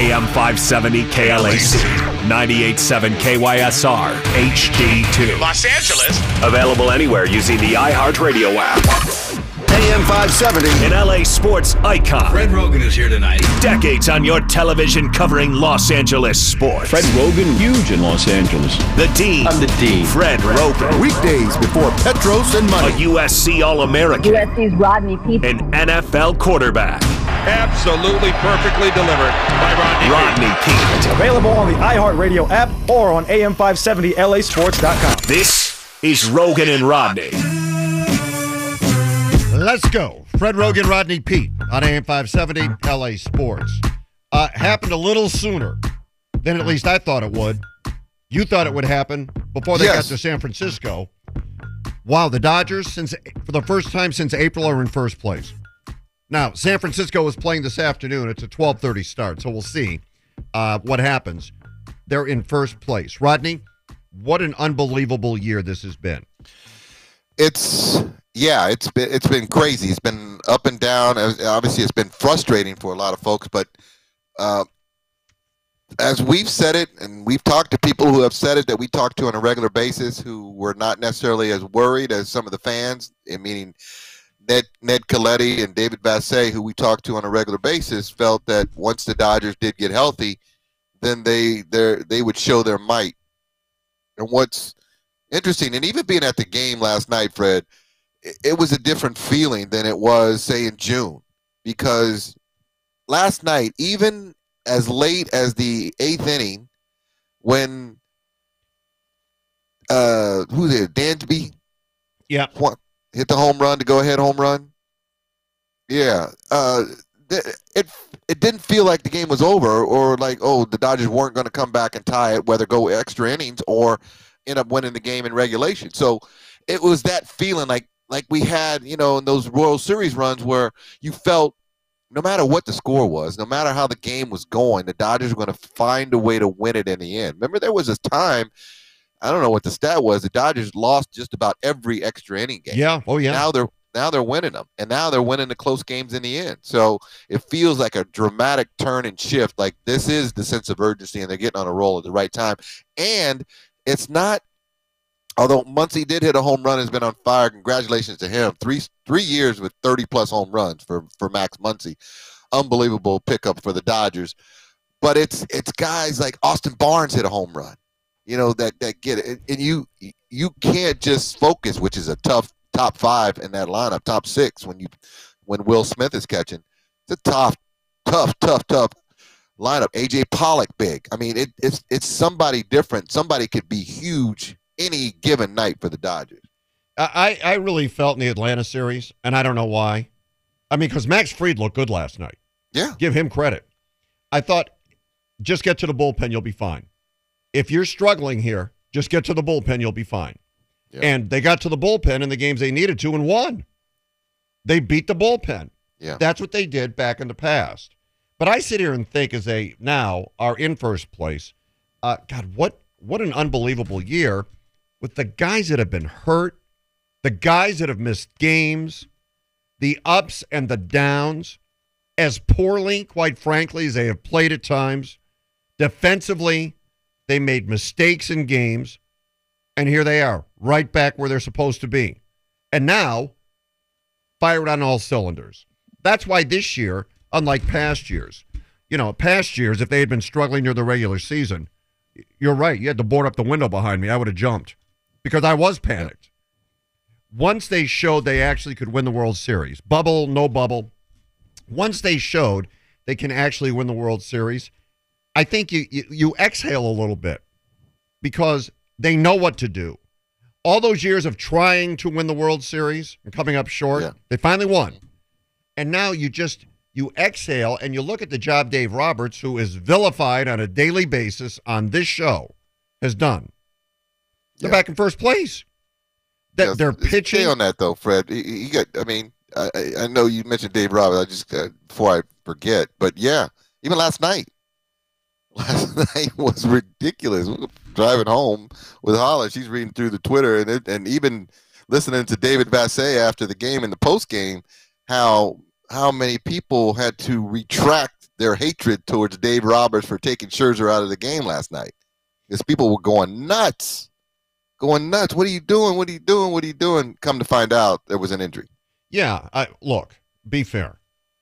AM 570 KLAC, 98.7 KYSR, HD2. Los Angeles. Available anywhere using the iHeartRadio app. AM 570. An LA sports icon. Fred Roggin is here tonight. Decades on your television covering Los Angeles sports. Fred Roggin, huge in Los Angeles. The Dean. I'm the Dean. Fred Roggin. Weekdays before Petros and Mike. A USC All American. USC's Rodney Peete. An NFL quarterback. Absolutely perfectly delivered by Rodney. Rodney Peete. Available on the iHeartRadio app or on AM570LASports.com. This is Roggin and Rodney. Let's go. Fred Roggin, Rodney Peete on AM 570 LA Sports. Uh, happened a little sooner than at least I thought it would. You thought it would happen before they Yes. got to San Francisco. Wow, the Dodgers, since for the first time since April, are in first place. Now, San Francisco is playing this afternoon. It's a 12:30 start, so we'll see uh, what happens. They're in first place. Rodney, what an unbelievable year this has been. it's yeah, it's been it's been crazy. It's been up and down. Obviously, it's been frustrating for a lot of folks. But uh, as we've said it, and we've talked to people who have said it that we talk to on a regular basis, who were not necessarily as worried as some of the fans. Meaning Ned Ned Colletti and David Vassegh, who we talk to on a regular basis, felt that once the Dodgers did get healthy, then they they they would show their might. And what's interesting, and even being at the game last night, Fred, it, it was a different feeling than it was, say, in June, because last night, even as late as the eighth inning, when uh, who's it, Dansby Yeah. Hit the home run to go ahead home run. Yeah, uh, it it didn't feel like the game was over, or like oh the Dodgers weren't going to come back and tie it, whether go extra innings or end up winning the game in regulation. So it was that feeling like like we had you know in those World Series runs where you felt no matter what the score was, no matter how the game was going, the Dodgers were going to find a way to win it in the end. Remember, there was a time. I don't know what the stat was. The Dodgers lost just about every extra inning game. Yeah. Oh, yeah. now they're now they're winning them and now they're winning the close games in the end. So it feels like a dramatic turn and shift. Like this is the sense of urgency and they're getting on a roll at the right time. And it's not although Muncy did hit a home run has been on fire. Congratulations to him. Three three years with 30 plus home runs for for Max Muncy unbelievable pickup for the Dodgers. But it's it's guys like Austin Barnes hit a home run you know that that get it and you you can't just focus which is a tough top five in that lineup top six when you when will smith is catching it's a tough tough tough tough lineup aj pollock big i mean it, it's it's somebody different somebody could be huge any given night for the dodgers I, I really felt in the Atlanta series, and I don't know why. I mean, because Max Fried looked good last night. yeah Give him credit. I thought, just get to the bullpen, you'll be fine. If you're struggling here, just get to the bullpen, you'll be fine. Yeah. And they got to the bullpen in the games they needed to and won. They beat the bullpen. Yeah. That's what they did back in the past. But I sit here and think, as they now are in first place, uh, God, what what an unbelievable year with the guys that have been hurt, the guys that have missed games, the ups and the downs, as poorly, quite frankly, as they have played at times. Defensively, they made mistakes in games, and here they are, right back where they're supposed to be. And now, fired on all cylinders. That's why this year, unlike past years, you know, past years, if they had been struggling near the regular season, you're right. You had to board up the window behind me. I would have jumped because I was panicked. Once they showed they actually could win the World Series, bubble, no bubble, once they showed they can actually win the World Series, I think you, you, you exhale a little bit because they know what to do. All those years of trying to win the World Series and coming up short, Yeah. they finally won. And now you just you exhale and you look at the job Dave Roberts, who is vilified on a daily basis on this show, has done. They're Yeah. back in first place. That Yes, they're pitching. on that though fred he, he got i mean I, I- I know you mentioned dave roberts i just uh, before i forget but yeah even last night last night was ridiculous driving home with Holland. She's reading through the Twitter and it, and even listening to David Vassegh after the game and the post game, how how many people had to retract their hatred towards Dave Roberts for taking Scherzer out of the game last night. Because people were going nuts. Going nuts. What are you doing? What are you doing? What are you doing? Come to find out there was an injury. Yeah, I, look, be fair.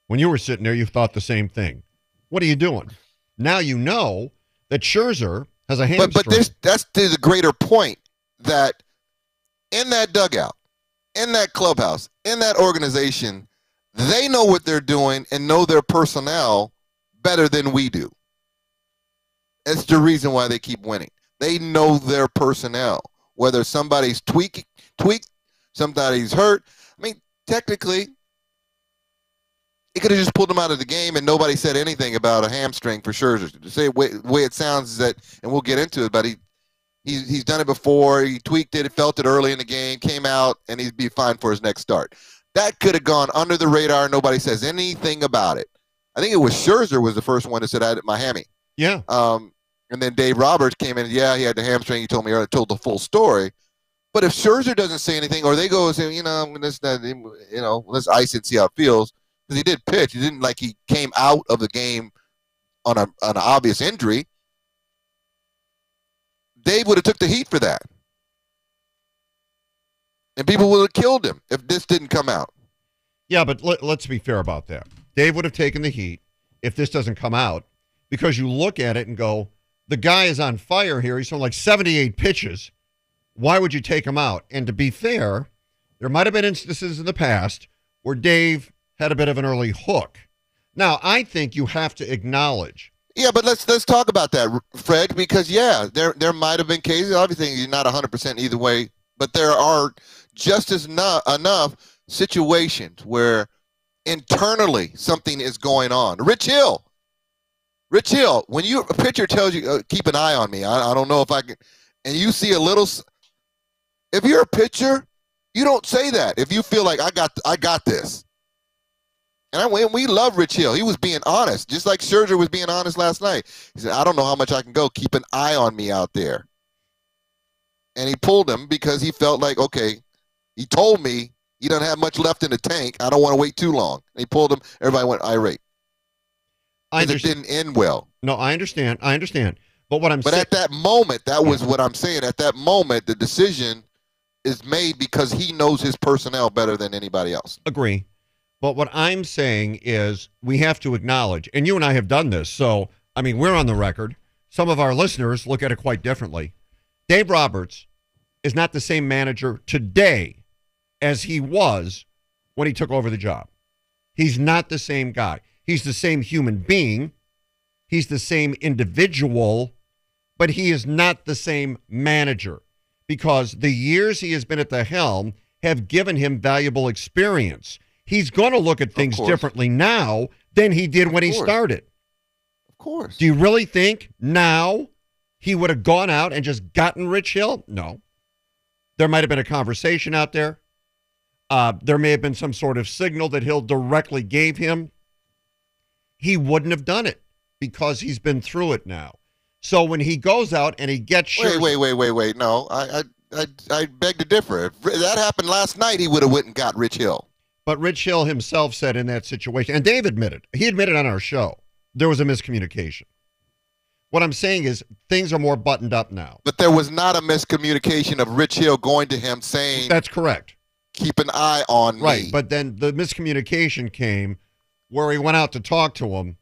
When you were sitting there, you thought the same thing. What are you doing? Now you know that Scherzer has a hamstring. But but this that's the greater point that in that dugout, in that clubhouse, in that organization, they know what they're doing and know their personnel better than we do. That's the reason why they keep winning. They know their personnel. Whether somebody's tweak tweak, somebody's hurt. I mean, technically, he could have just pulled him out of the game and nobody said anything about a hamstring for Scherzer. To say way, way it sounds is that, and we'll get into it, but he he's he's done it before. He tweaked it, felt it early in the game, came out, and he'd be fine for his next start. That could have gone under the radar. Nobody says anything about it. I think it was Scherzer was the first one that said I had Miami. yeah, Um, and then Dave Roberts came in. Yeah, he had the hamstring. He told me earlier, told the full story. But if Scherzer doesn't say anything, or they go and say, you know, let's not, you know, let's ice it, see how it feels, because he did pitch. He didn't like he came out of the game on a on an obvious injury. Dave would have took the heat for that, and people would have killed him if this didn't come out. yeah, but let, let's be fair about that. Dave would have taken the heat if this doesn't come out because you look at it and go, the guy is on fire here. He's thrown like 78 pitches. Why would you take him out? And to be fair, there might have been instances in the past where Dave had a bit of an early hook. Now, I think you have to acknowledge Yeah, but let's let's talk about that, Fred, because yeah, there there might have been cases. Obviously, you're not 100 percent either way, but there are just as no, enough situations where internally something is going on. Rich Hill, Rich Hill, when you a pitcher tells you uh, keep an eye on me, I, I don't know if I can, and you see a little. If you're a pitcher, you don't say that. If you feel like I got I got this. And I, we, we love Rich Hill. He was being honest, just like Scherzer was being honest last night. He said, I don't know how much I can go. Keep an eye on me out there. And he pulled him because he felt like, okay, he told me he doesn't have much left in the tank. I don't want to wait too long. And he pulled him. Everybody went irate. I It didn't end well. No, I understand. I understand. But what I'm But saying, at that moment, that was what I'm saying. At that moment, the decision is made because he knows his personnel better than anybody else. agree. But what I'm saying is we have to acknowledge, and you and I have done this. So, I mean, we're on the record. Some of our listeners look at it quite differently. Dave Roberts is not the same manager today as he was when he took over the job. He's not the same guy. He's the same human being. He's the same individual, but he is not the same manager because the years he has been at the helm have given him valuable experience. He's going to look at things differently now than he did when he started. Of course. Do you really think now he would have gone out and just gotten Rich Hill? No. There might have been a conversation out there. Uh, there may have been some sort of signal that Hill directly gave him. He wouldn't have done it because he's been through it now. So when he goes out and he gets Wait, wait, wait, wait, wait. No, I, I, I, I beg to differ. If that happened last night, he would have went and got Rich Hill. But Rich Hill himself said in that situation, and Dave admitted, he admitted on our show, there was a miscommunication. What I'm saying is things are more buttoned up now. But there was not a miscommunication of Rich Hill going to him saying, That's correct. "Keep an eye on Right. me." But then the miscommunication came where he went out to talk to him,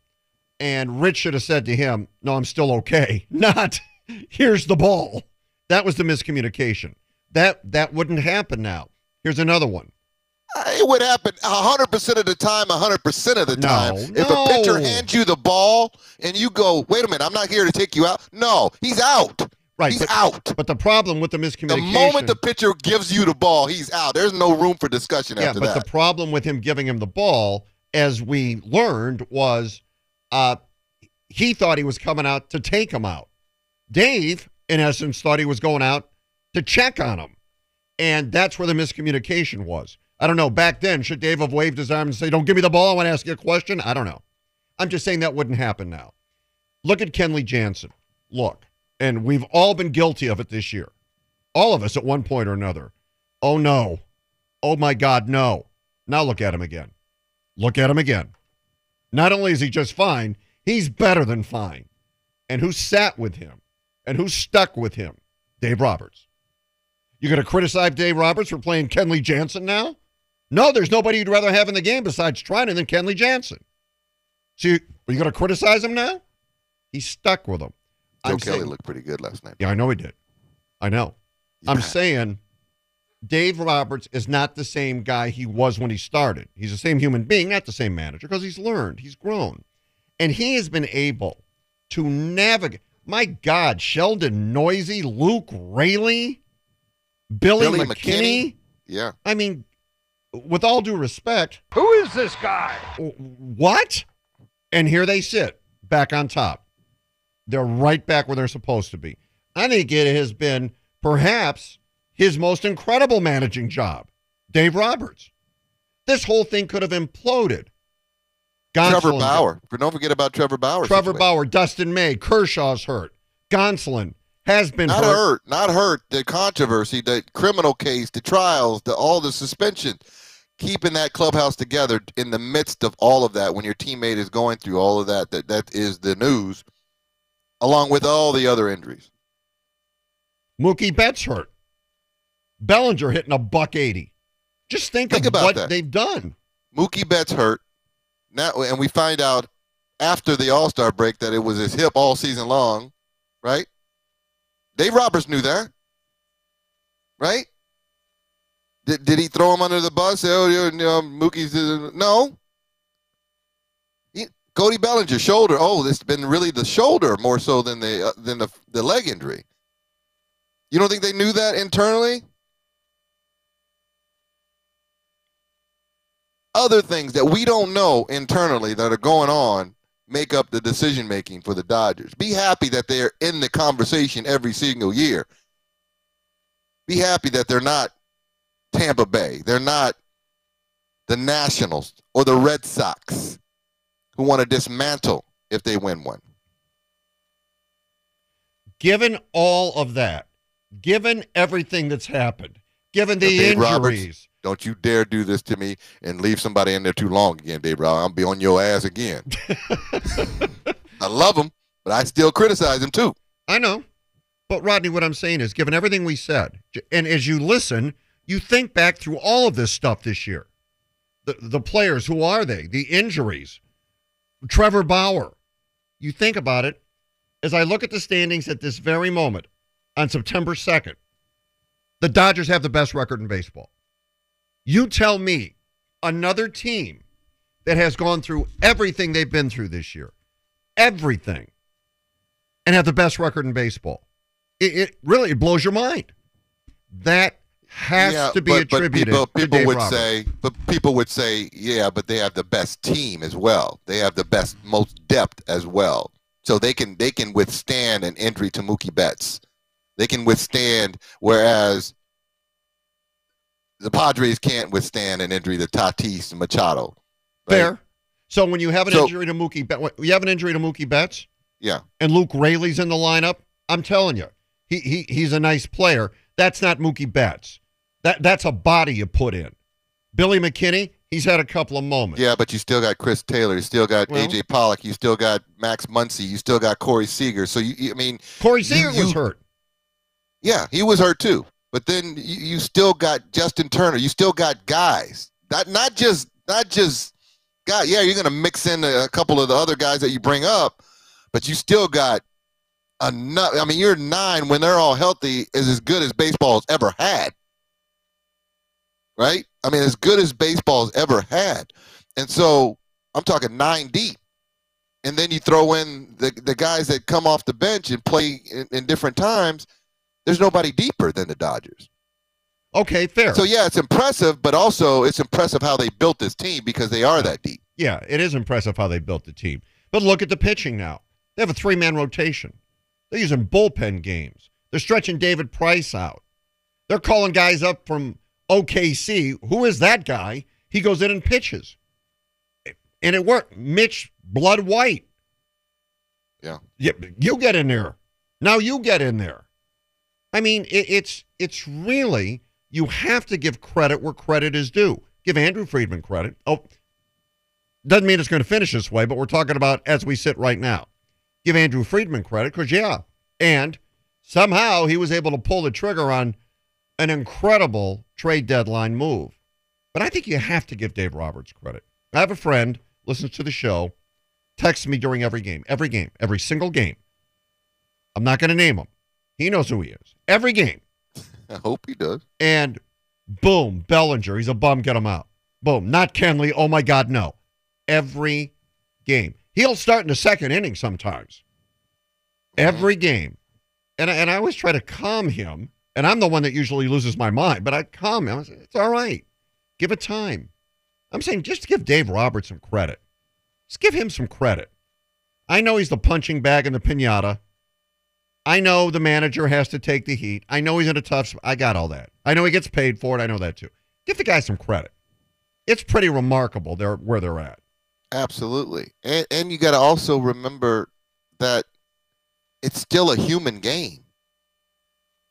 and Rich should have said to him, No, I'm still okay. Not, here's the ball. That was the miscommunication. That that wouldn't happen now. Here's another one. It would happen hundred percent of the time, hundred percent of the No, time. If a pitcher hands you the ball and you go, "Wait a minute, I'm not here to take you out." No, he's out. Right. he's but, out. but the problem with the miscommunication. The moment the pitcher gives you the ball, he's out. There's no room for discussion Yeah, after but that. the problem with him giving him the ball, as we learned, was uh, he thought he was coming out to take him out. Dave, in essence, thought he was going out to check on him. And that's where the miscommunication was. I don't know. Back then, should Dave have waved his arm and say, Don't give me the ball, I want to ask you a question? I don't know. I'm just saying that wouldn't happen now. Look at Kenley Jansen. Look, and we've all been guilty of it this year. All of us at one point or another. Oh no. Oh my God, no. Now look at him again. Look at him again. Not only is he just fine, He's better than fine. And who sat with him and who stuck with him? Dave Roberts. You're going to criticize Dave Roberts for playing Kenley Jansen now? No, there's nobody you'd rather have in the game besides Treinen than Kenley Jansen. So, you, are you going to criticize him now? He's stuck with him. Joe I'm Kelly saying- looked pretty good last night. Yeah, I know he did. I know. I'm saying Dave Roberts is not the same guy he was when he started. He's the same human being, not the same manager, because he's learned, he's grown. And he has been able to navigate. My God, Sheldon Neuse, Luke Raley, Billy, Billy McKinney. McKinney. Yeah. I mean, with all due respect, Who is this guy? what? And here they sit back on top. They're right back where they're supposed to be. I think it has been perhaps his most incredible managing job, Dave Roberts. This whole thing could have imploded. Trevor Bauer. Don't forget about Trevor Bauer. Trevor situation. Bauer, Dustin May, Kershaw's hurt. Gonsolin has been Not hurt. hurt. Not hurt. The controversy, the criminal case, the trials, the all the suspension. Keeping that clubhouse together in the midst of all of that, when your teammate is going through all of that, that that is the news, along with all the other injuries. Mookie Betts hurt. Bellinger hitting a buck 80. Just think, Think about what that. they've done. Mookie Betts hurt. Now, and we find out after the All Star break that it was his hip all season long, right? Dave Roberts knew that, right? Did, did he throw him under the bus? Oh, you know, Mookie's no. He, Cody Bellinger shoulder. Oh, it's been really the shoulder more so than the uh, than the the leg injury. You don't think they knew that internally? other things that we don't know internally that are going on make up the decision making for the Dodgers. Be happy that they're in the conversation every single year. Be happy that they're not Tampa Bay. They're not the Nationals or the Red Sox who want to dismantle if they win one. given all of that, given everything that's happened, given the Dave Roberts. injuries, Don't you dare do this to me and leave somebody in there too long again, Dave Brown. I'll be on your ass again. I love him, but I still criticize him too. I know. But Rodney, what I'm saying is, given everything we said, and as you listen, you think back through all of this stuff this year. The the players, who are they? The injuries. Trevor Bauer. You think about it. As I look at the standings at this very moment, on September 2nd, the Dodgers have the best record in baseball. You tell me another team that has gone through everything they've been through this year, everything, and have the best record in baseball. It, it really it blows your mind. That has Yeah, to be but, but attributed people, to people Dave would Roberts. say, but people would say, yeah, but they have the best team as well. They have the best, most depth as well. So they can they can withstand an injury to Mookie Betts. They can withstand, whereas the Padres can't withstand an injury to Tatis and Machado. right? Fair. So when you have an So- injury to Mookie, Bet- you have an injury to Mookie Betts, Yeah. and Luke Raley's in the lineup. I'm telling you, he, he he's a nice player. That's not Mookie Betts. That that's a body you put in. Billy McKinney, he's had a couple of moments. Yeah, but you still got Chris Taylor. You still got Well- AJ Pollock. You still got Max Muncy. You still got Corey Seager. So you, you- I mean, Corey You- Seager was you- hurt. Yeah, he was hurt too. But then you, you still got Justin Turner. You still got guys. Not not just not just guy. Yeah, you're gonna mix in a, a couple of the other guys that you bring up, but you still got enough. I mean, your nine when they're all healthy is as good as baseball's ever had. Right? I mean, as good as baseball's ever had. And so I'm talking nine deep. And then you throw in the, the guys that come off the bench and play in, in different times there's nobody deeper than the Dodgers. Okay, fair. So yeah, it's impressive, but also it's impressive how they built this team because they are that deep. Yeah, it is impressive how they built the team. But look at the pitching now. They have a three man rotation. They're using bullpen games. They're stretching David Price out. They're calling guys up from OKC. Who is that guy? He goes in and pitches. And it worked. Mitch Blood White. Yeah. Yeah, you get in there. Now you get in there. I mean, it, it's it's really you have to give credit where credit is due. Give Andrew Friedman credit. Oh, Doesn't mean it's going to finish this way, but we're talking about as we sit right now. Give Andrew Friedman credit because, yeah, and somehow he was able to pull the trigger on an incredible trade deadline move. But I think you have to give Dave Roberts credit. I have a friend, listens to the show, texts me during every game, every game, every single game. I'm not going to name him. He knows who he is. Every game. I hope he does. And boom, Bellinger. He's a bum. Get him out. Boom. Not Kenley. Oh my God, no. Every game. He'll start in the second inning sometimes. Mm-hmm. Every game. And I, and I always try to calm him. And I'm the one that usually loses my mind, but I calm him. It's all right. Give it time. I'm saying just give Dave Roberts some credit. Just give him some credit. I know he's the punching bag in the pinata. I know the manager has to take the heat. I know he's in a tough spot. I got all that. I know he gets paid for it. I know that too. Give the guy some credit. It's pretty remarkable they're, where they're at. Absolutely. And and you got to also remember that it's still a human game.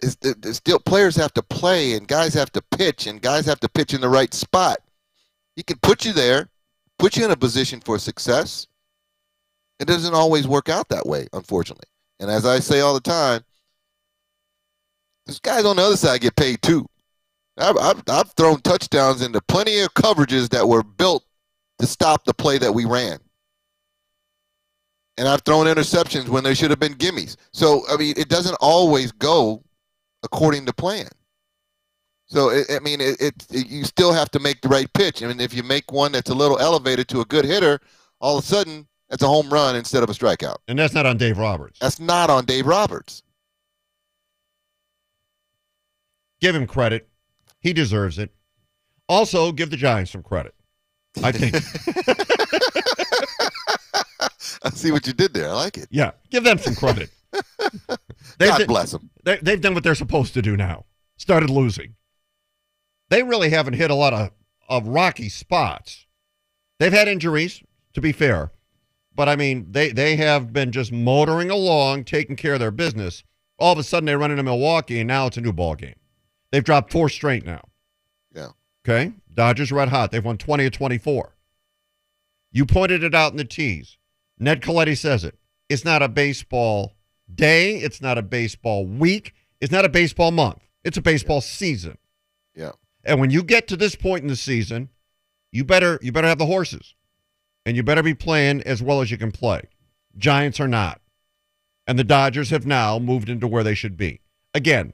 It's still players have to play and guys have to pitch and guys have to pitch in the right spot. He can put you there, put you in a position for success. It doesn't always work out that way, unfortunately. And as I say all the time, these guys on the other side get paid too. I've, I've, I've thrown touchdowns into plenty of coverages that were built to stop the play that we ran. And I've thrown interceptions when there should have been gimmies. So, I mean, it doesn't always go according to plan. So, it, I mean, it, it, it, you still have to make the right pitch. I mean, if you make one that's a little elevated to a good hitter, all of a sudden, that's a home run instead of a strikeout. And that's not on Dave Roberts. That's not on Dave Roberts. Give him credit. He deserves it. Also, give the Giants some credit. I think. I see what you did there. I like it. Yeah, give them some credit. God d- bless them. They, they've done what they're supposed to do now. Started losing. They really haven't hit a lot of, of rocky spots. They've had injuries, to be fair. But I mean, they, they have been just motoring along, taking care of their business. All of a sudden, they run into Milwaukee, and now it's a new ball game. They've dropped four straight now. Yeah. Okay. Dodgers red hot. They've won 20 or 24. You pointed it out in the tease. Ned Colletti says it. It's not a baseball day. It's not a baseball week. It's not a baseball month. It's a baseball season. Yeah. And when you get to this point in the season, you better you better have the horses. And you better be playing as well as you can play. Giants are not. And the Dodgers have now moved into where they should be. Again,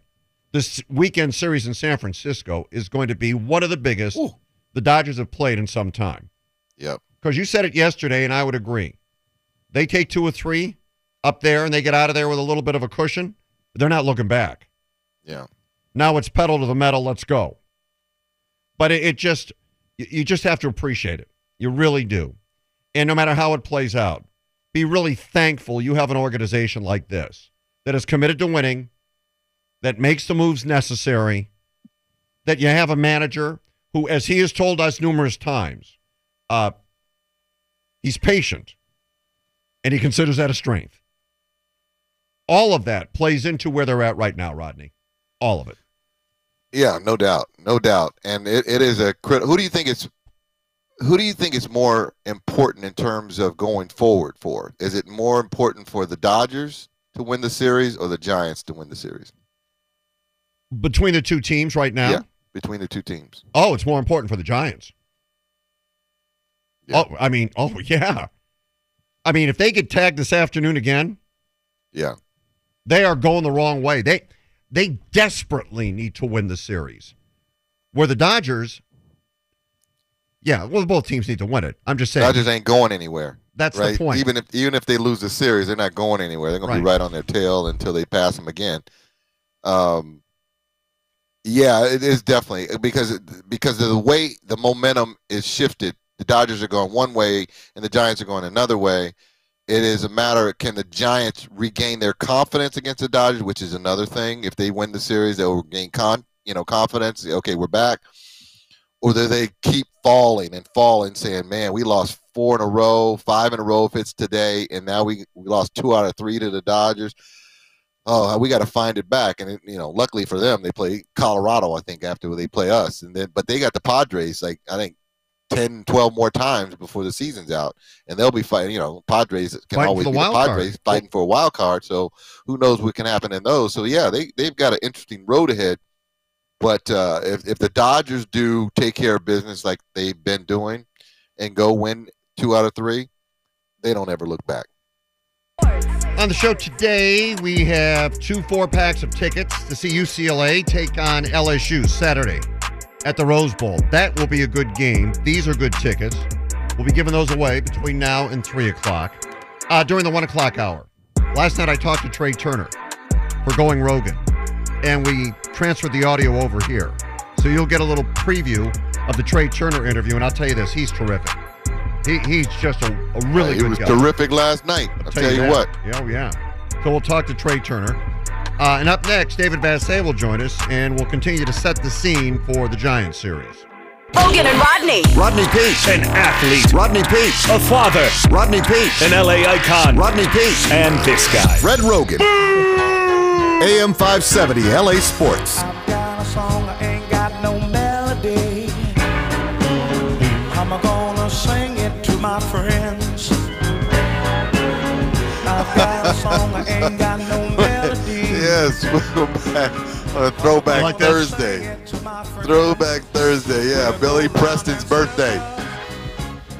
this weekend series in San Francisco is going to be one of the biggest Ooh. the Dodgers have played in some time. Yep. Because you said it yesterday, and I would agree. They take two or three up there and they get out of there with a little bit of a cushion. They're not looking back. Yeah. Now it's pedal to the metal. Let's go. But it, it just, you, you just have to appreciate it. You really do. And no matter how it plays out, be really thankful you have an organization like this that is committed to winning, that makes the moves necessary, that you have a manager who, as he has told us numerous times, uh, he's patient and he considers that a strength. All of that plays into where they're at right now, Rodney. All of it. Yeah, no doubt, no doubt, and it, it is a crit. Who do you think is who do you think is more important in terms of going forward? For is it more important for the Dodgers to win the series or the Giants to win the series? Between the two teams right now? Yeah, between the two teams. Oh, it's more important for the Giants. Yeah. Oh, I mean, oh yeah. I mean, if they get tagged this afternoon again, Yeah, they are going the wrong way. They they desperately need to win the series. Where the Dodgers, yeah, well, both teams need to win it. I'm just saying Dodgers ain't going anywhere. that's right? the point. Even if even if they lose the series, they're not going anywhere. They're going to be Right. right on their tail until they pass them again. Um, yeah, it is definitely because because of the way the momentum is shifted. The Dodgers are going one way, and the Giants are going another way. It is a matter of can the Giants regain their confidence against the Dodgers, which is another thing. If they win the series, they will gain con you know confidence. Okay, we're back. Or do they keep falling and falling, saying, "Man, we lost four in a row, five in a row if it's today, and now we we lost two out of three to the Dodgers." Oh, we got to find it back, and it, you know, luckily for them, they play Colorado. I think after they play us, and then but they got the Padres like I think 10, 12 more times before the season's out, and they'll be fighting. You know, Padres can Fighting always be the card. Padres fighting for a wild card. So who knows what can happen in those? So yeah, they they've got an interesting road ahead. But uh, if if the Dodgers do take care of business like they've been doing, and go win two out of three, they don't ever look back. On the show today, we have two four packs of tickets to see UCLA take on LSU Saturday at the Rose Bowl. That will be a good game. These are good tickets. We'll be giving those away between now and 3 o'clock uh, during the 1 o'clock hour. Last night I talked to Trea Turner for Going Roggin, and we transferred the audio over here. So you'll get a little preview of the Trea Turner interview, and I'll tell you this he's terrific. He, he's just a, a really he good was terrific last night. I'll tell, you that. what. Yeah, oh, yeah. So we'll talk to Trea Turner. Uh, and up next, David Vassegh will join us, and we'll continue to set the scene for the Giants series. Roggin and Rodney. Rodney Peete. An athlete, Rodney Peete. a father, Rodney Peete. an LA icon, Rodney Peete. and this guy. Red Roggin. AM 570 LA Sports. Yes, we'll back on a throwback like? Thursday. Throwback Thursday, yeah. Billy Preston's birthday.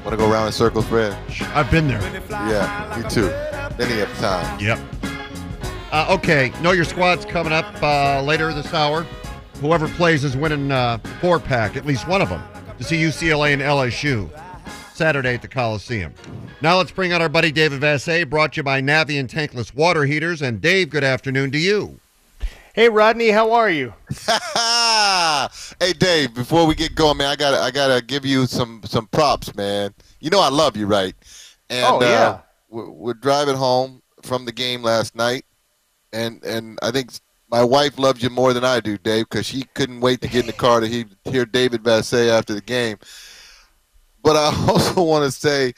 Want to go around in circles, Fred? I've been there. Yeah, me too. He have time. Yep. Uh, okay, know your squad's coming up uh, later this hour. Whoever plays is winning uh, four pack, at least one of them, to see UCLA and LSU Saturday at the Coliseum. Now let's bring out our buddy David Vassegh, brought to you by Navi and Tankless Water Heaters. And Dave, good afternoon to you. Hey, Rodney, how are you? hey Dave, before we get going, man, I gotta I gotta give you some some props, man. You know I love you, right? And Oh, yeah. uh, we're, we're driving home from the game last night, and and I think my wife loves you more than I do, Dave, because she couldn't wait to get in the car to he, hear David Vassegh after the game. But I also want to say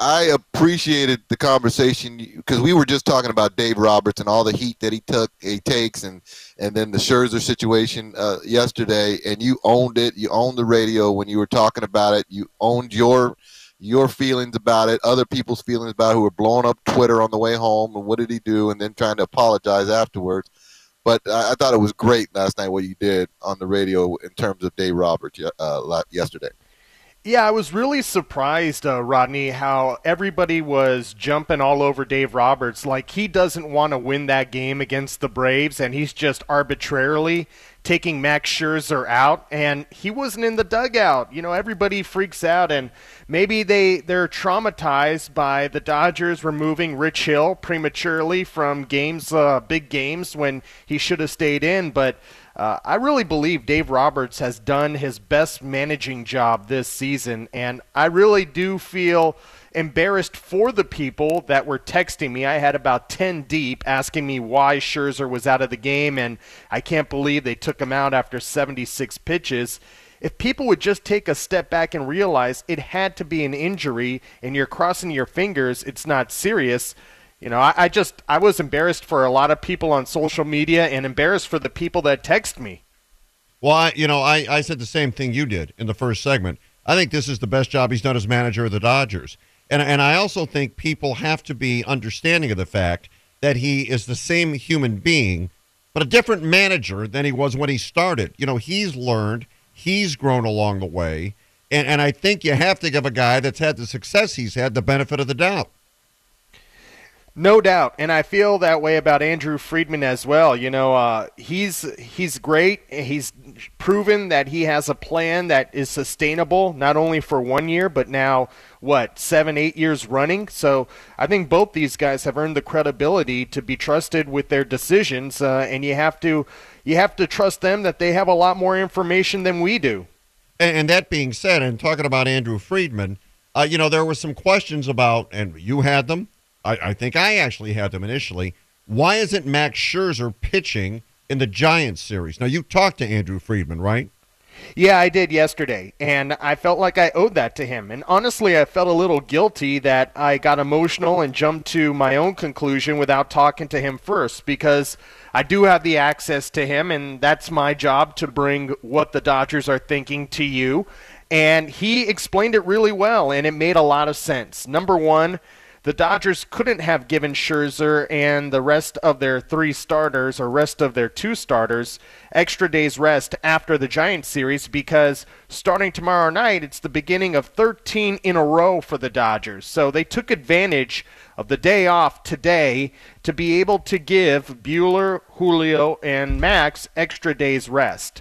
I appreciated the conversation because we were just talking about Dave Roberts and all the heat that he took, he takes, and and then the Scherzer situation uh, yesterday, and you owned it. You owned the radio when you were talking about it. You owned your your feelings about it, other people's feelings about it who were blowing up Twitter on the way home, and what did he do, and then trying to apologize afterwards. But I, I thought it was great last night what you did on the radio in terms of Dave Roberts uh, yesterday. Yeah, I was really surprised, uh, Rodney, how everybody was jumping all over Dave Roberts. Like he doesn't want to win that game against the Braves, and he's just arbitrarily taking Max Scherzer out, and he wasn't in the dugout. You know, everybody freaks out, and maybe they they're traumatized by the Dodgers removing Rich Hill prematurely from games, uh, big games when he should have stayed in, but. Uh, I really believe Dave Roberts has done his best managing job this season, and I really do feel embarrassed for the people that were texting me. I had about 10 deep asking me why Scherzer was out of the game, and I can't believe they took him out after 76 pitches. If people would just take a step back and realize it had to be an injury and you're crossing your fingers, it's not serious. You know, I, I just I was embarrassed for a lot of people on social media and embarrassed for the people that text me. Well, I, you know, I, I said the same thing you did in the first segment. I think this is the best job he's done as manager of the Dodgers. And, and I also think people have to be understanding of the fact that he is the same human being, but a different manager than he was when he started. You know, he's learned, he's grown along the way. And, and I think you have to give a guy that's had the success he's had the benefit of the doubt. No doubt, and I feel that way about Andrew Friedman as well. You know, uh, he's he's great. He's proven that he has a plan that is sustainable, not only for one year, but now what seven, eight years running. So I think both these guys have earned the credibility to be trusted with their decisions, uh, and you have to you have to trust them that they have a lot more information than we do. And, and that being said, and talking about Andrew Friedman, uh, you know, there were some questions about, and you had them. I, I think I actually had them initially. Why isn't Max Scherzer pitching in the Giants series? Now, you talked to Andrew Friedman, right? Yeah, I did yesterday, and I felt like I owed that to him. And honestly, I felt a little guilty that I got emotional and jumped to my own conclusion without talking to him first because I do have the access to him, and that's my job to bring what the Dodgers are thinking to you. And he explained it really well, and it made a lot of sense. Number one, the Dodgers couldn't have given Scherzer and the rest of their three starters or rest of their two starters extra days rest after the Giants series because starting tomorrow night, it's the beginning of 13 in a row for the Dodgers. So they took advantage of the day off today to be able to give Buehler, Julio, and Max extra days rest.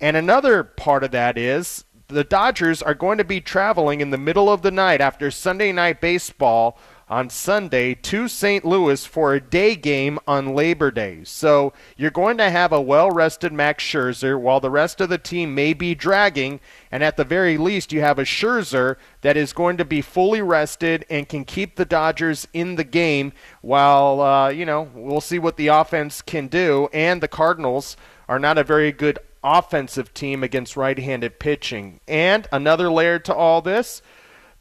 And another part of that is the Dodgers are going to be traveling in the middle of the night after Sunday night baseball on Sunday to St. Louis for a day game on Labor Day. So you're going to have a well rested Max Scherzer while the rest of the team may be dragging. And at the very least, you have a Scherzer that is going to be fully rested and can keep the Dodgers in the game while, uh, you know, we'll see what the offense can do. And the Cardinals are not a very good offensive team against right handed pitching. And another layer to all this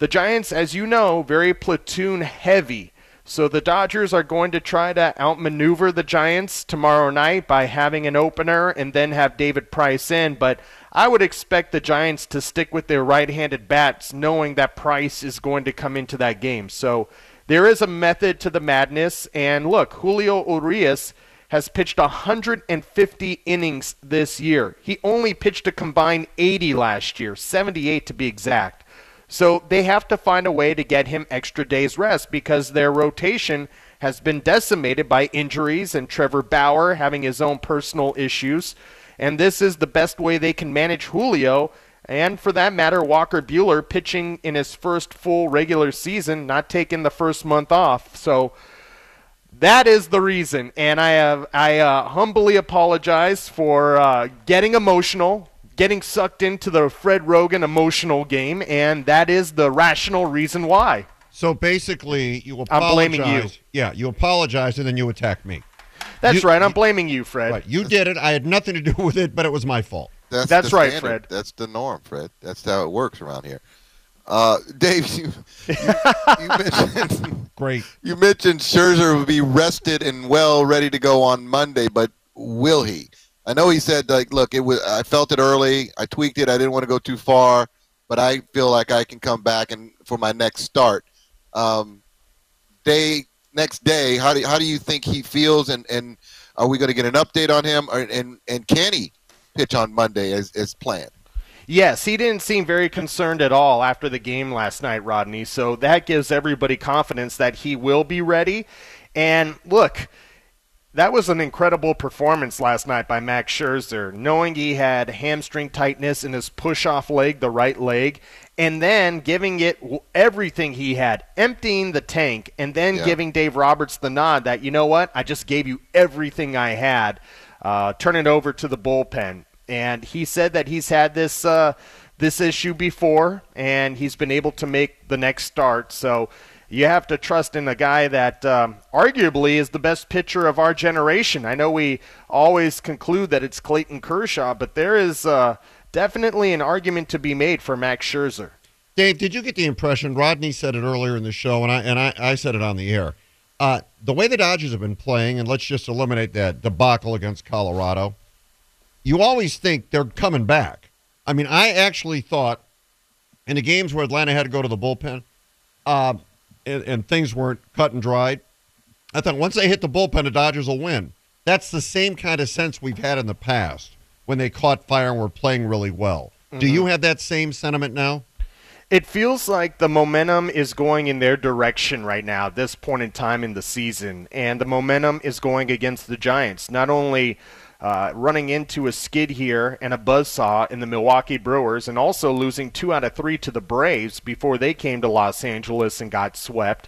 the Giants, as you know, very platoon heavy. So the Dodgers are going to try to outmaneuver the Giants tomorrow night by having an opener and then have David Price in. But I would expect the Giants to stick with their right handed bats, knowing that Price is going to come into that game. So there is a method to the madness. And look, Julio Urias has pitched 150 innings this year. He only pitched a combined 80 last year, 78 to be exact. So they have to find a way to get him extra days rest because their rotation has been decimated by injuries and Trevor Bauer having his own personal issues. And this is the best way they can manage Julio and for that matter, Walker Buehler pitching in his first full regular season, not taking the first month off. So that is the reason, and I have I uh, humbly apologize for uh, getting emotional getting sucked into the Fred Roggin emotional game, and that is the rational reason why. So basically, you apologize. I'm blaming you. Yeah, you apologize, and then you attack me. That's You- right. I'm blaming you, Fred. Right, you did it. I had nothing to do with it, but it was my fault. That's, That's right, standard. Fred. That's the norm, Fred. That's how it works around here. Uh, Dave, you, you, you mentioned Great. you mentioned Scherzer would be rested and well, ready to go on Monday, but will he? I know he said like, look, it was. I felt it early. I tweaked it. I didn't want to go too far, but I feel like I can come back and for my next start. Um, day next day, how do how do you think he feels, and and are we going to get an update on him, or, and and can he pitch on Monday as as planned? Yes, he didn't seem very concerned at all after the game last night, Rodney. So that gives everybody confidence that he will be ready. And look, that was an incredible performance last night by Max Scherzer, knowing he had hamstring tightness in his push off leg, the right leg, and then giving it everything he had, emptying the tank, and then Yeah. giving Dave Roberts the nod that, you know what, I just gave you everything I had. Uh, turn it over to the bullpen. And he said that he's had this. Uh, this issue before, and he's been able to make the next start. So you have to trust in a guy that um, arguably is the best pitcher of our generation. I know we always conclude that it's Clayton Kershaw, but there is uh, definitely an argument to be made for Max Scherzer. Dave, did you get the impression? Rodney said it earlier in the show, and I and I, I said it on the air. Uh, the way the Dodgers have been playing, and let's just eliminate that debacle against Colorado. You always think they're coming back. I mean, I actually thought in the games where Atlanta had to go to the bullpen, uh, and, and things weren't cut and dried. I thought once they hit the bullpen, the Dodgers will win. That's the same kind of sense we've had in the past when they caught fire and were playing really well. Do mm-hmm. you have that same sentiment now? It feels like the momentum is going in their direction right now, at this point in time in the season. And the momentum is going against the Giants. Not only uh, running into a skid here and a buzzsaw in the Milwaukee Brewers, and also losing two out of three to the Braves before they came to Los Angeles and got swept.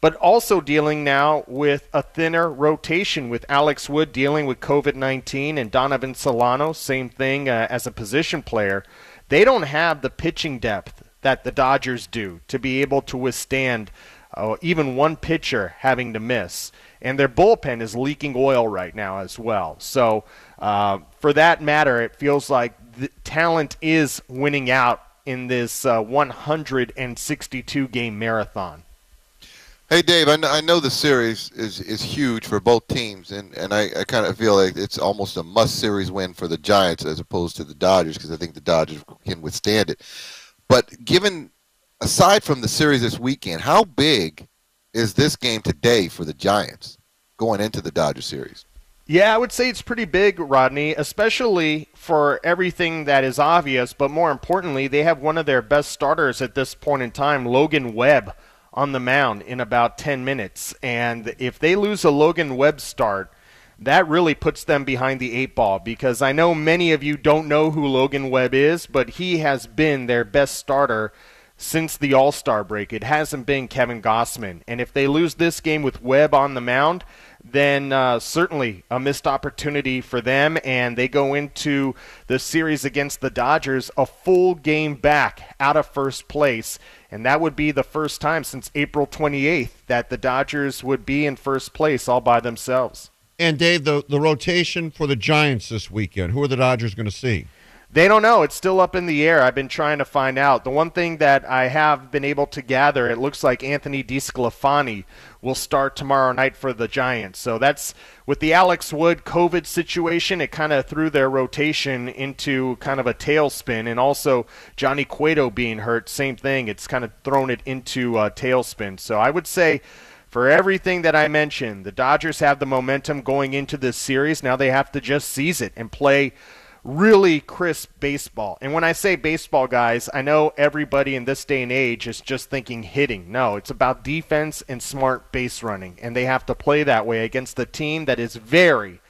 But also dealing now with a thinner rotation with Alex Wood dealing with COVID 19 and Donovan Solano, same thing uh, as a position player. They don't have the pitching depth that the Dodgers do to be able to withstand uh, even one pitcher having to miss. And their bullpen is leaking oil right now as well. So, uh, for that matter, it feels like the talent is winning out in this uh, 162 game marathon. Hey Dave, I know, I know the series is, is huge for both teams, and, and I, I kind of feel like it's almost a must series win for the Giants as opposed to the Dodgers because I think the Dodgers can withstand it. But given aside from the series this weekend, how big is this game today for the Giants going into the Dodger series? Yeah, I would say it's pretty big, Rodney, especially for everything that is obvious, but more importantly, they have one of their best starters at this point in time, Logan Webb, on the mound in about 10 minutes. And if they lose a Logan Webb start, that really puts them behind the eight ball because I know many of you don't know who Logan Webb is, but he has been their best starter since the All Star break. It hasn't been Kevin Gausman. And if they lose this game with Webb on the mound, then uh, certainly a missed opportunity for them. And they go into the series against the Dodgers a full game back out of first place. And that would be the first time since April 28th that the Dodgers would be in first place all by themselves. And Dave, the, the rotation for the Giants this weekend, who are the Dodgers going to see? They don't know. It's still up in the air. I've been trying to find out. The one thing that I have been able to gather, it looks like Anthony DeSclafani will start tomorrow night for the Giants. So that's with the Alex Wood COVID situation, it kind of threw their rotation into kind of a tailspin. And also Johnny Cueto being hurt, same thing. It's kind of thrown it into a tailspin. So I would say for everything that I mentioned, the Dodgers have the momentum going into this series. Now they have to just seize it and play really crisp baseball. And when I say baseball, guys, I know everybody in this day and age is just thinking hitting. No, it's about defense and smart base running. And they have to play that way against a team that is very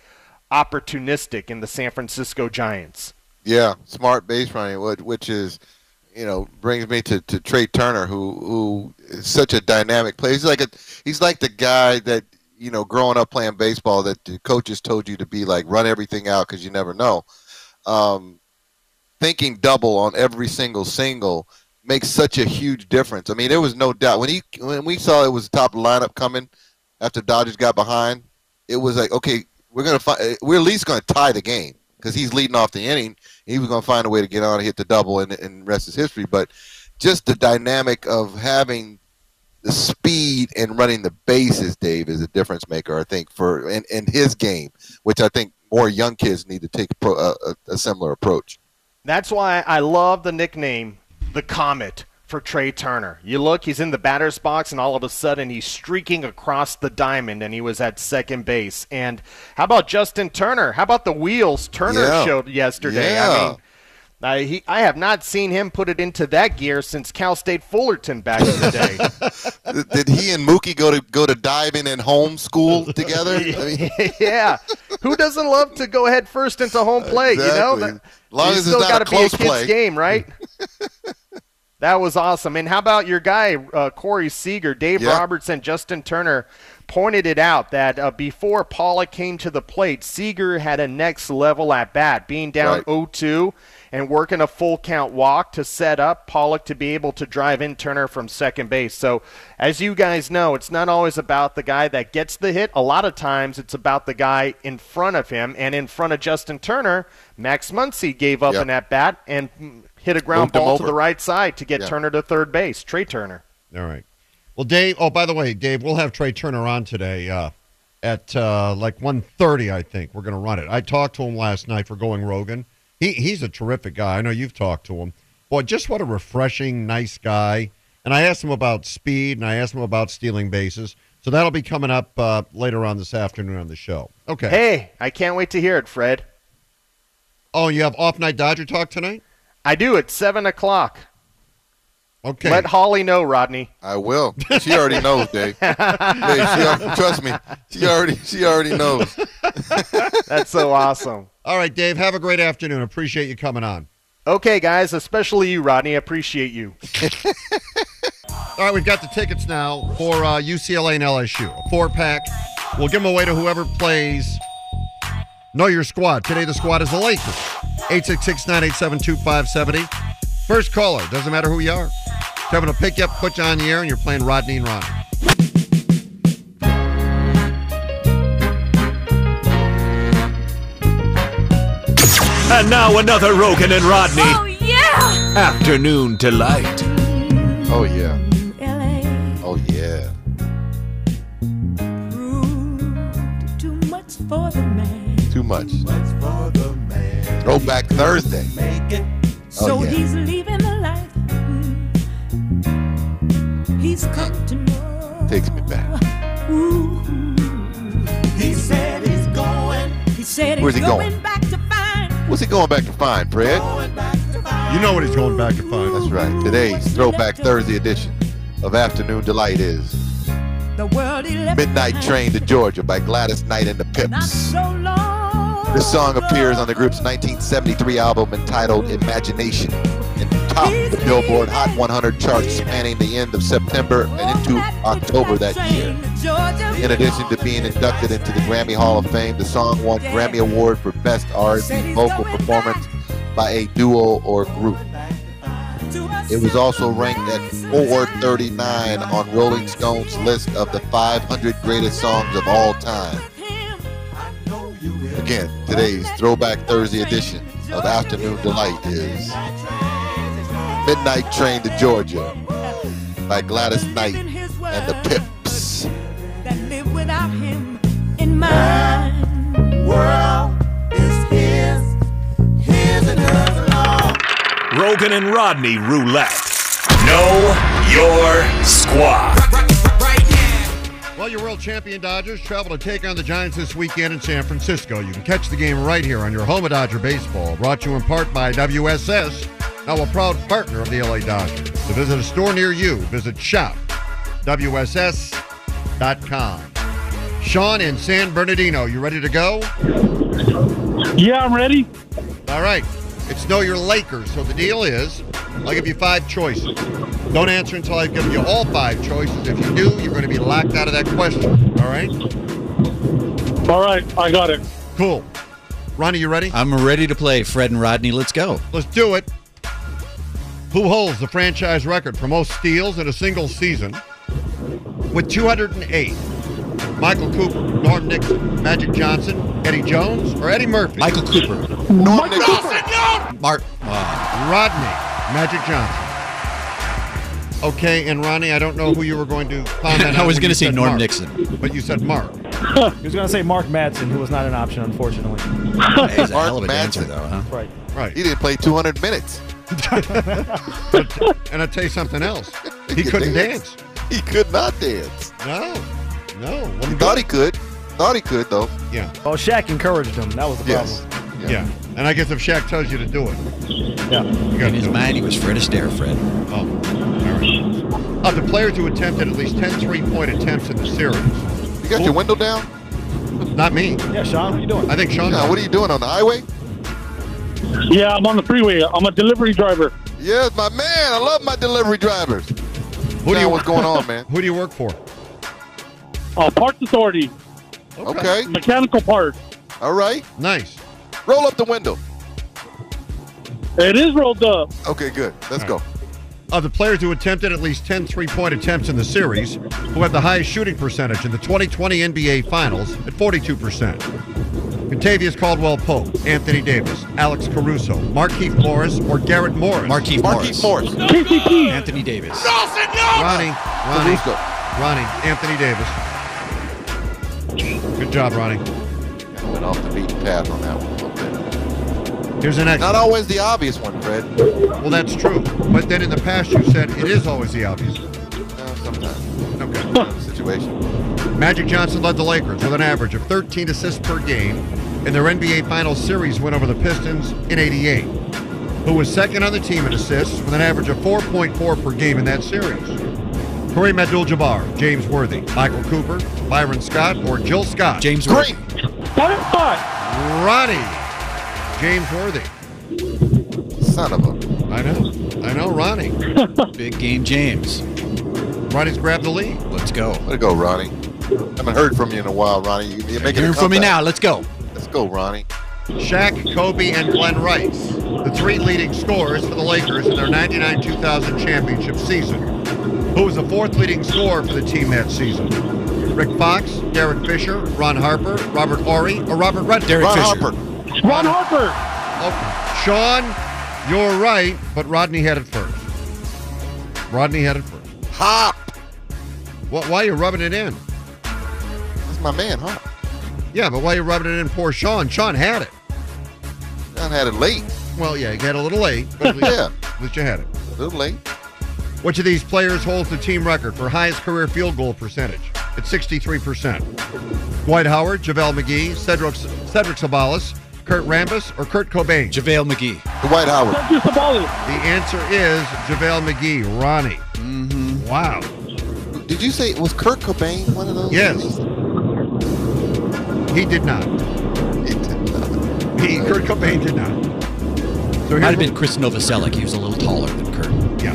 opportunistic in the San Francisco Giants. Yeah, smart base running, which is, you know, brings me to, to Trea Turner, who who is such a dynamic player. He's like a he's like the guy that you know, growing up playing baseball, that the coaches told you to be like run everything out because you never know um, thinking double on every single single makes such a huge difference. I mean, there was no doubt when he when we saw it was top lineup coming after Dodgers got behind. It was like, okay, we're gonna find we're at least gonna tie the game because he's leading off the inning. He was gonna find a way to get on and hit the double, and, and rest is history. But just the dynamic of having the speed and running the bases, Dave, is a difference maker. I think for in, in his game, which I think more young kids need to take a, uh, a, a similar approach. That's why I love the nickname the Comet for Trea Turner. You look, he's in the batter's box, and all of a sudden he's streaking across the diamond, and he was at second base. And how about Justin Turner? How about the wheels Turner yeah. showed yesterday? Yeah. I mean, I, he, I have not seen him put it into that gear since Cal State Fullerton back in the day. Did he and Mookie go to go to diving and home school together? I mean. yeah, who doesn't love to go head first into home plate? Exactly. You know, that, as long as it's still not got a to be a kid's play. game, right? that was awesome. And how about your guy uh, Corey Seager, Dave. Roberts, and Justin Turner? Pointed it out that uh, before Pollock came to the plate, Seager had a next level at bat, being down Right. 0 2 and working a full count walk to set up Pollock to be able to drive in Turner from second base. So, as you guys know, it's not always about the guy that gets the hit. A lot of times it's about the guy in front of him. And in front of Justin Turner, Max Muncy gave up Yep. an at bat and hit a ground Moved ball to the right side to get Yeah. Turner to third base. Trea Turner. All right. Well, Dave. Oh, by the way, Dave, we'll have Trea Turner on today uh, at uh, like 1.30, I think. We're going to run it. I talked to him last night for Going Roggin. He he's a terrific guy. I know you've talked to him. Boy, just what a refreshing, nice guy. And I asked him about speed, and I asked him about stealing bases. So that'll be coming up uh, later on this afternoon on the show. Okay. Hey, I can't wait to hear it, Fred. Oh, you have off night Dodger talk tonight? I do at 7 o'clock. Okay. Let Holly know, Rodney. I will. She already knows, Dave. Dave she, trust me, she already she already knows. That's so awesome. All right, Dave. Have a great afternoon. Appreciate you coming on. Okay, guys, especially you, Rodney. Appreciate you. All right, we've got the tickets now for uh, UCLA and LSU. A four pack. We'll give them away to whoever plays Know Your Squad. Today, the squad is the Lakers. 866 987 2570. First caller, doesn't matter who you are. Kevin will pick you up, put you on the air, and you're playing Rodney and Ronnie. And now another Roggin and Rodney Oh, yeah! Afternoon Delight. Oh yeah. LA Oh yeah. too much for the man. Too much. Throwback Thursday. Oh, so yeah. He's come to know. Takes me back. Ooh. He said he's going. He said Where's he's he going? going back to find. What's he going back to find, Fred? You know what he's going back to find. That's right. Today's Throwback Thursday edition of Afternoon Delight is The world Midnight. Train to Georgia by Gladys Knight and the Not Pips. so long. This song appears on the group's 1973 album entitled Imagination and topped the Billboard Hot 100 charts spanning the end of September and into October that year. In addition to being inducted into the Grammy Hall of Fame, the song won Grammy Award for Best R&B Vocal Performance by a duo or group. It was also ranked at 439 on Rolling Stone's list of the 500 greatest songs of all time. Again, today's Throwback Thursday edition of Afternoon Delight is Midnight Train to Georgia by Gladys Knight and the Pips. that live without him in mind. World is his, his and hers alone. Roggin and Rodney Roulette. Know your squad. Well, your world champion Dodgers travel to take on the Giants this weekend in San Francisco. You can catch the game right here on your home of Dodger baseball. Brought to you in part by WSS, now a proud partner of the LA Dodgers. To visit a store near you, visit shopwss.com. Sean in San Bernardino, you ready to go? Yeah, I'm ready. All right. It's Know Your Lakers. So the deal is, I'll give you five choices. Don't answer until I've given you all five choices. If you do, you're going to be locked out of that question. All right? All right, I got it. Cool. Ronnie, you ready? I'm ready to play. Fred and Rodney, let's go. Let's do it. Who holds the franchise record for most steals in a single season with 208? Michael Cooper, Norm Nixon, Magic Johnson, Eddie Jones, or Eddie Murphy? Michael Cooper. Norm Nixon. Mark. Uh, Rodney, Magic Johnson. Okay, and Ronnie, I don't know who you were going to comment on. I was going to say Norm Mark, Nixon. But you said Mark. He was going to say Mark Madsen, who was not an option, unfortunately. Mark hell of a dancer, though, huh? Right. Right. He didn't play 200 minutes. and I'll tell you something else. He couldn't dance. He could not dance. No. No. What He thought good. he could. Thought he could, though. Yeah. Oh, Shaq encouraged him. That was the Yes. problem. Yeah. And I guess if Shaq tells you to do it, Yeah. you got In his do it. mind, he was Fred Astaire, Fred. Oh, all right. Of the players who attempted at least 10 three-point attempts in the series, You got your window down? not me. Yeah, Sean, what are you doing? I think Sean. Yeah, what are you doing on the highway? Yeah, I'm on the freeway. I'm a delivery driver. Yes, my man. I love my delivery drivers. Who do you what's going on, man? Who do you work for? Uh, Parts Authority, Okay. mechanical parts. All right. Nice. Roll up the window. It is rolled up. Okay, good. Let's go. Of the players who attempted at least 10 three-point attempts in the series, who had the highest shooting percentage in the 2020 NBA Finals at 42%. Kentavious Caldwell Pope, Anthony Davis, Alex Caruso, Markieff Morris, or Garrett Morris. Markieff Marquise Morris. Morris. KCP. Anthony Davis. Ronnie, Ronnie, Caruso. Ronnie, Anthony Davis. Good job, Ronnie. Went off the beaten path on that one a little bit. Here's the next. Not always the obvious one, Fred. Well, that's true. But then in the past, you said it is always the obvious. Uh, sometimes. Okay. Situation. Magic Johnson led the Lakers with an average of 13 assists per game in their NBA Finals series win over the Pistons in 88, who was second on the team in assists with an average of 4.4 per game in that series. Kareem Abdul-Jabbar, James Worthy, Michael Cooper, Byron Scott, or Jill Scott. James Worthy. Five spot. Ronnie, James Worthy. Son of a. I know, I know, Ronnie. Big game James. Ronnie's grabbed the lead. Let's go. Way to go, Ronnie. Haven't heard from you in a while, Ronnie. You- You're making Hearing a from me now. Let's go. Let's go, Ronnie. Shaq, Kobe, and Glen Rice, the three leading scorers for the Lakers in their 99-2000 championship season. Who was the fourth leading scorer for the team that season? Rick Fox, Derek Fisher, Ron Harper, Robert Horry, or Robert Redford? Derek Ron Fisher. Harper. Ron Harper. Oh, Sean, you're right, but Rodney had it first. Rodney had it first. Hop. What, why are you rubbing it in? That's my man, huh? Yeah, but why are you rubbing it in poor Sean? Sean had it. John had it late. Well, yeah, he got a little late, but at least, Yeah. at least you had it. A little late. Which of these players holds the team record for highest career field goal percentage? It's 63%. Dwight Howard, JaVale McGee, Cedric, Cedric Ceballos, Kurt Rambis, or Kurt Cobain? JaVale McGee. Dwight Howard. The answer is JaVale McGee. Ronnie. Mm-hmm. Wow. Did you say was Kurt Cobain one of those? Yes. He did not. He did not. He, Kurt Cobain did not. So Might have been Chris Novoselic. He was a little taller than Kurt. yeah.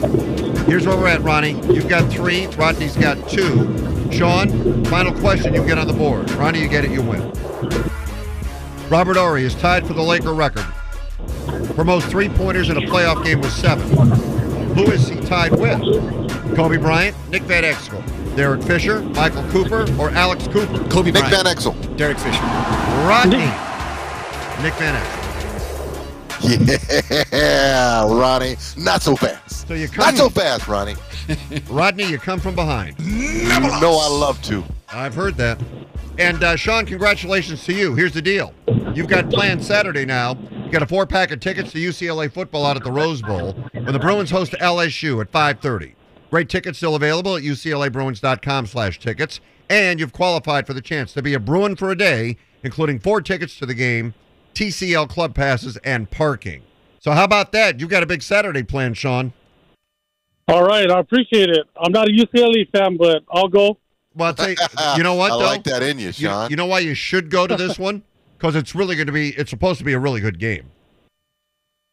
Here's where we're at, Ronnie. You've got three. Rodney's got two. Sean, final question you get on the board. Ronnie, you get it, you win. Robert Horry is tied for the Laker record for most three pointers in a playoff game with seven. Who is he tied with? Kobe Bryant, Nick Van Exel, Derek Fisher, Michael Cooper, or Alex Cooper? Kobe Nick Bryant. Van Exel. Derek Fisher. Rodney. Nick Van Exel. Yeah, Ronnie. Not so fast. So you come, Not so fast, Ronnie. Rodney, you come from behind. You know I love to. I've heard that. And uh, Sean, congratulations to you. Here's the deal. You've got planned Saturday now. You got a four pack of tickets to UCLA football out at the Rose Bowl when the Bruins host LSU at 5:30. Great tickets still available at UCLABruins.com slash tickets. And you've qualified for the chance to be a Bruin for a day, including four tickets to the game, TCL club passes, and parking. So how about that? You've got a big Saturday plan, Sean. All right, I appreciate it. I'm not a UCLA fan, but I'll go. Well, I'll tell you, you know what, I though? like that in you, You, Sean. you know why you should go to this one? Because it's really going to be, it's supposed to be a really good game.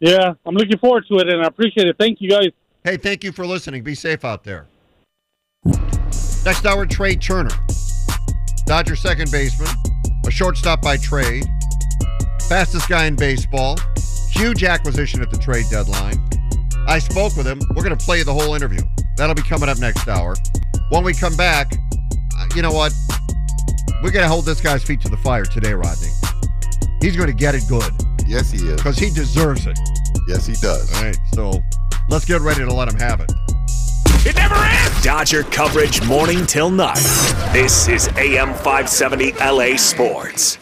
Yeah, I'm looking forward to it, and I appreciate it. Thank you, guys. Hey, thank you for listening. Be safe out there. Next hour, Trea Turner. Dodger second baseman, a shortstop by trade, fastest guy in baseball, huge acquisition at the trade deadline. I spoke with him. We're going to play the whole interview. That'll be coming up next hour. When we come back, uh, you know what? We're going to hold this guy's feet to the fire today, Rodney. He's going to get it good yes, he is. because he deserves it. Yes, he does. All right, so let's get ready to let him have it. It never ends. Dodger coverage morning till night. This is AM 570 LA Sports.